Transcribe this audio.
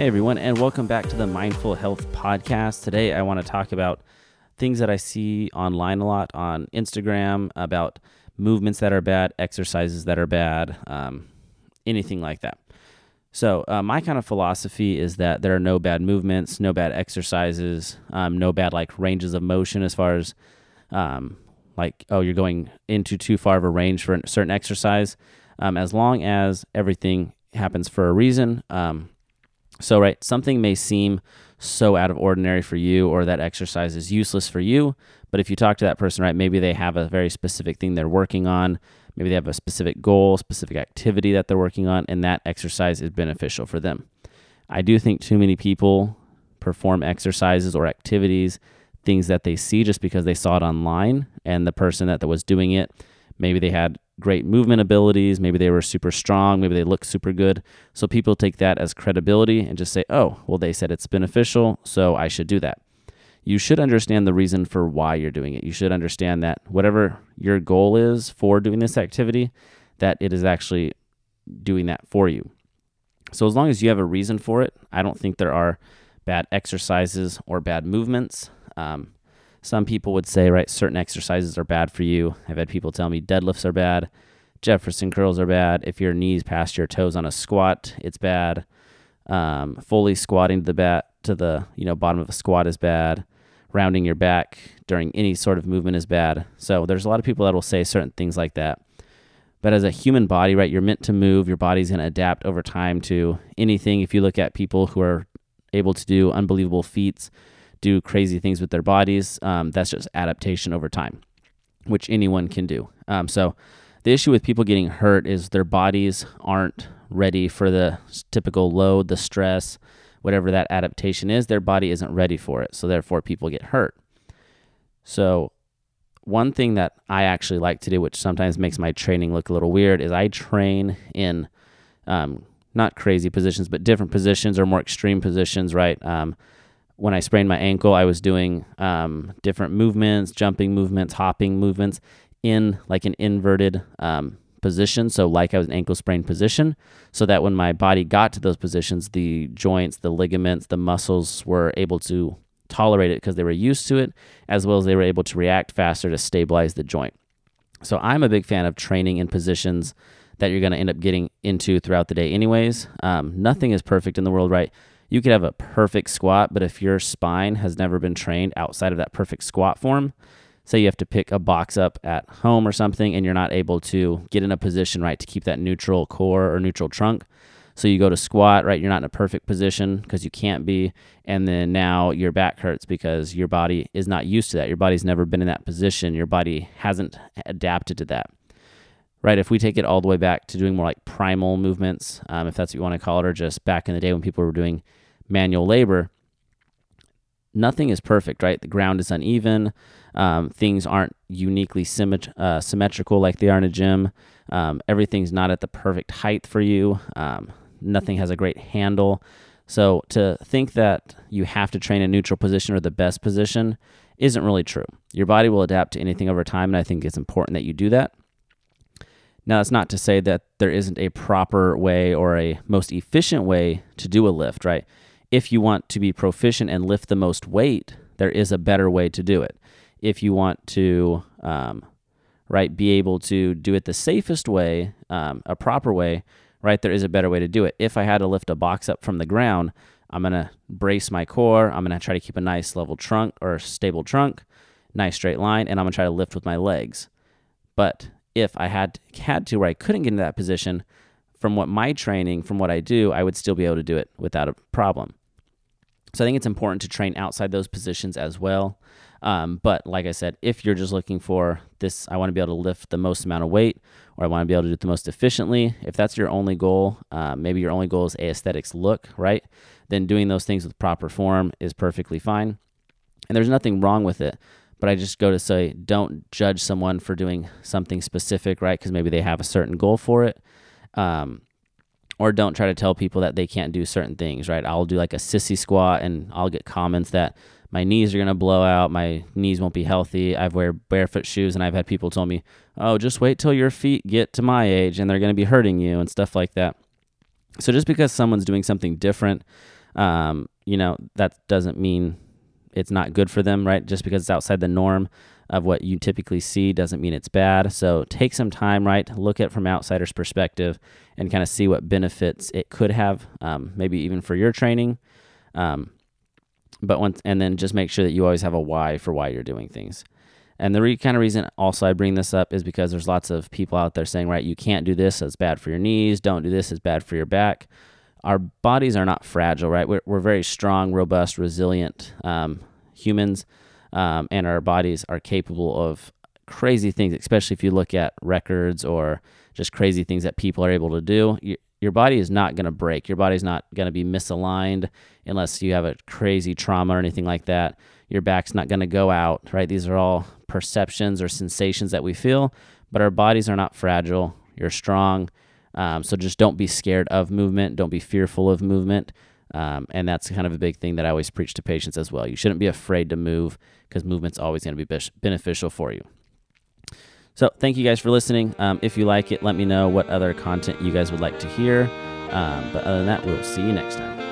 Hey everyone, and welcome back to the Mindful Health Podcast. Today I want to talk about things that I see online a lot on Instagram about movements that are bad, exercises that are bad, um, anything like that. So, uh, my kind of philosophy is that there are no bad movements, no bad exercises, um, no bad like ranges of motion as far as um, like, oh, you're going into too far of a range for a certain exercise. Um, as long as everything happens for a reason. So, right, something may seem so out of ordinary for you or that exercise is useless for you. But if you talk to that person, right, maybe they have a very specific thing they're working on. Maybe they have a specific goal, specific activity that they're working on, and that exercise is beneficial for them. I do think too many people perform exercises or activities, things that they see just because they saw it online, and the person that was doing it, maybe they had great movement abilities. Maybe they were super strong. Maybe they look super good. So people take that as credibility and just say, oh, well, they said it's beneficial, so I should do that. You should understand the reason for why you're doing it. You should understand that whatever your goal is for doing this activity, that it is actually doing that for you. So as long as you have a reason for it, I don't think there are bad exercises or bad movements. Um, some people would say, right, certain exercises are bad for you. I've had people tell me deadlifts are bad, Jefferson curls are bad. If your knees past your toes on a squat, it's bad. Um, fully squatting to the bat to the you know bottom of a squat is bad. Rounding your back during any sort of movement is bad. So there's a lot of people that will say certain things like that. But as a human body, right, you're meant to move. Your body's going to adapt over time to anything. If you look at people who are able to do unbelievable feats, do crazy things with their bodies. Um, that's just adaptation over time, which anyone can do. Um, so the issue with people getting hurt is their bodies aren't ready for the typical load, the stress, whatever that adaptation is. Their body isn't ready for it. So therefore, people get hurt. So one thing that I actually like to do, which sometimes makes my training look a little weird, is I train in um, not crazy positions, but different positions or more extreme positions, right? Um, when I sprained my ankle, I was doing um, different movements, jumping movements, hopping movements in like an inverted um, position. So, like I was an ankle sprain position, so that when my body got to those positions, the joints, the ligaments, the muscles were able to tolerate it because they were used to it, as well as they were able to react faster to stabilize the joint. So, I'm a big fan of training in positions that you're going to end up getting into throughout the day, anyways. Um, nothing is perfect in the world, right? You could have a perfect squat, but if your spine has never been trained outside of that perfect squat form, say you have to pick a box up at home or something and you're not able to get in a position right to keep that neutral core or neutral trunk. So you go to squat, right? You're not in a perfect position because you can't be. And then now your back hurts because your body is not used to that. Your body's never been in that position. Your body hasn't adapted to that. Right. If we take it all the way back to doing more like primal movements, um, if that's what you want to call it, or just back in the day when people were doing manual labor, nothing is perfect, right? The ground is uneven. Um, things aren't uniquely symmet- uh, symmetrical like they are in a gym. Um, everything's not at the perfect height for you. Um, nothing has a great handle. So to think that you have to train a neutral position or the best position isn't really true. Your body will adapt to anything over time, and I think it's important that you do that. Now, that's not to say that there isn't a proper way or a most efficient way to do a lift, right? if you want to be proficient and lift the most weight, there is a better way to do it. If you want to, um, right, be able to do it the safest way, um, a proper way, right, there is a better way to do it. If I had to lift a box up from the ground, I'm going to brace my core. I'm going to try to keep a nice level trunk or stable trunk, nice straight line, and I'm going to try to lift with my legs. But if I had had to where I couldn't get into that position, from what my training, from what I do, I would still be able to do it without a problem. So I think it's important to train outside those positions as well. Um, but like I said, if you're just looking for this, I want to be able to lift the most amount of weight, or I want to be able to do it the most efficiently. If that's your only goal, uh, maybe your only goal is aesthetics look, right? Then doing those things with proper form is perfectly fine, and there's nothing wrong with it. But I just go to say, don't judge someone for doing something specific, right? Because maybe they have a certain goal for it. Um, or don't try to tell people that they can't do certain things, right? I'll do like a sissy squat and I'll get comments that my knees are going to blow out, my knees won't be healthy. I've wear barefoot shoes and I've had people tell me, "Oh, just wait till your feet get to my age and they're going to be hurting you" and stuff like that. So just because someone's doing something different Um, you know, that doesn't mean it's not good for them, right? Just because it's outside the norm of what you typically see doesn't mean it's bad. So take some time, right? Look at from outsider's perspective and kind of see what benefits it could have, um, maybe even for your training. Um, but once, and then just make sure that you always have a why for why you're doing things. And the re- kind of reason also I bring this up is because there's lots of people out there saying, right, you can't do this, it's bad for your knees, don't do this, it's bad for your back. Our bodies are not fragile, right? We're, we're very strong, robust, resilient um, humans, um, and our bodies are capable of crazy things, especially if you look at records or just crazy things that people are able to do. You, your body is not going to break. Your body's not going to be misaligned unless you have a crazy trauma or anything like that. Your back's not going to go out, right? These are all perceptions or sensations that we feel, but our bodies are not fragile. You're strong. Um, so just don't be scared of movement. Don't be fearful of movement. Um, and that's kind of a big thing that I always preach to patients as well. You shouldn't be afraid to move because movement's always going to be beneficial for you. So thank you guys for listening. Um, if you like it, let me know what other content you guys would like to hear. Um, but other than that, we'll see you next time.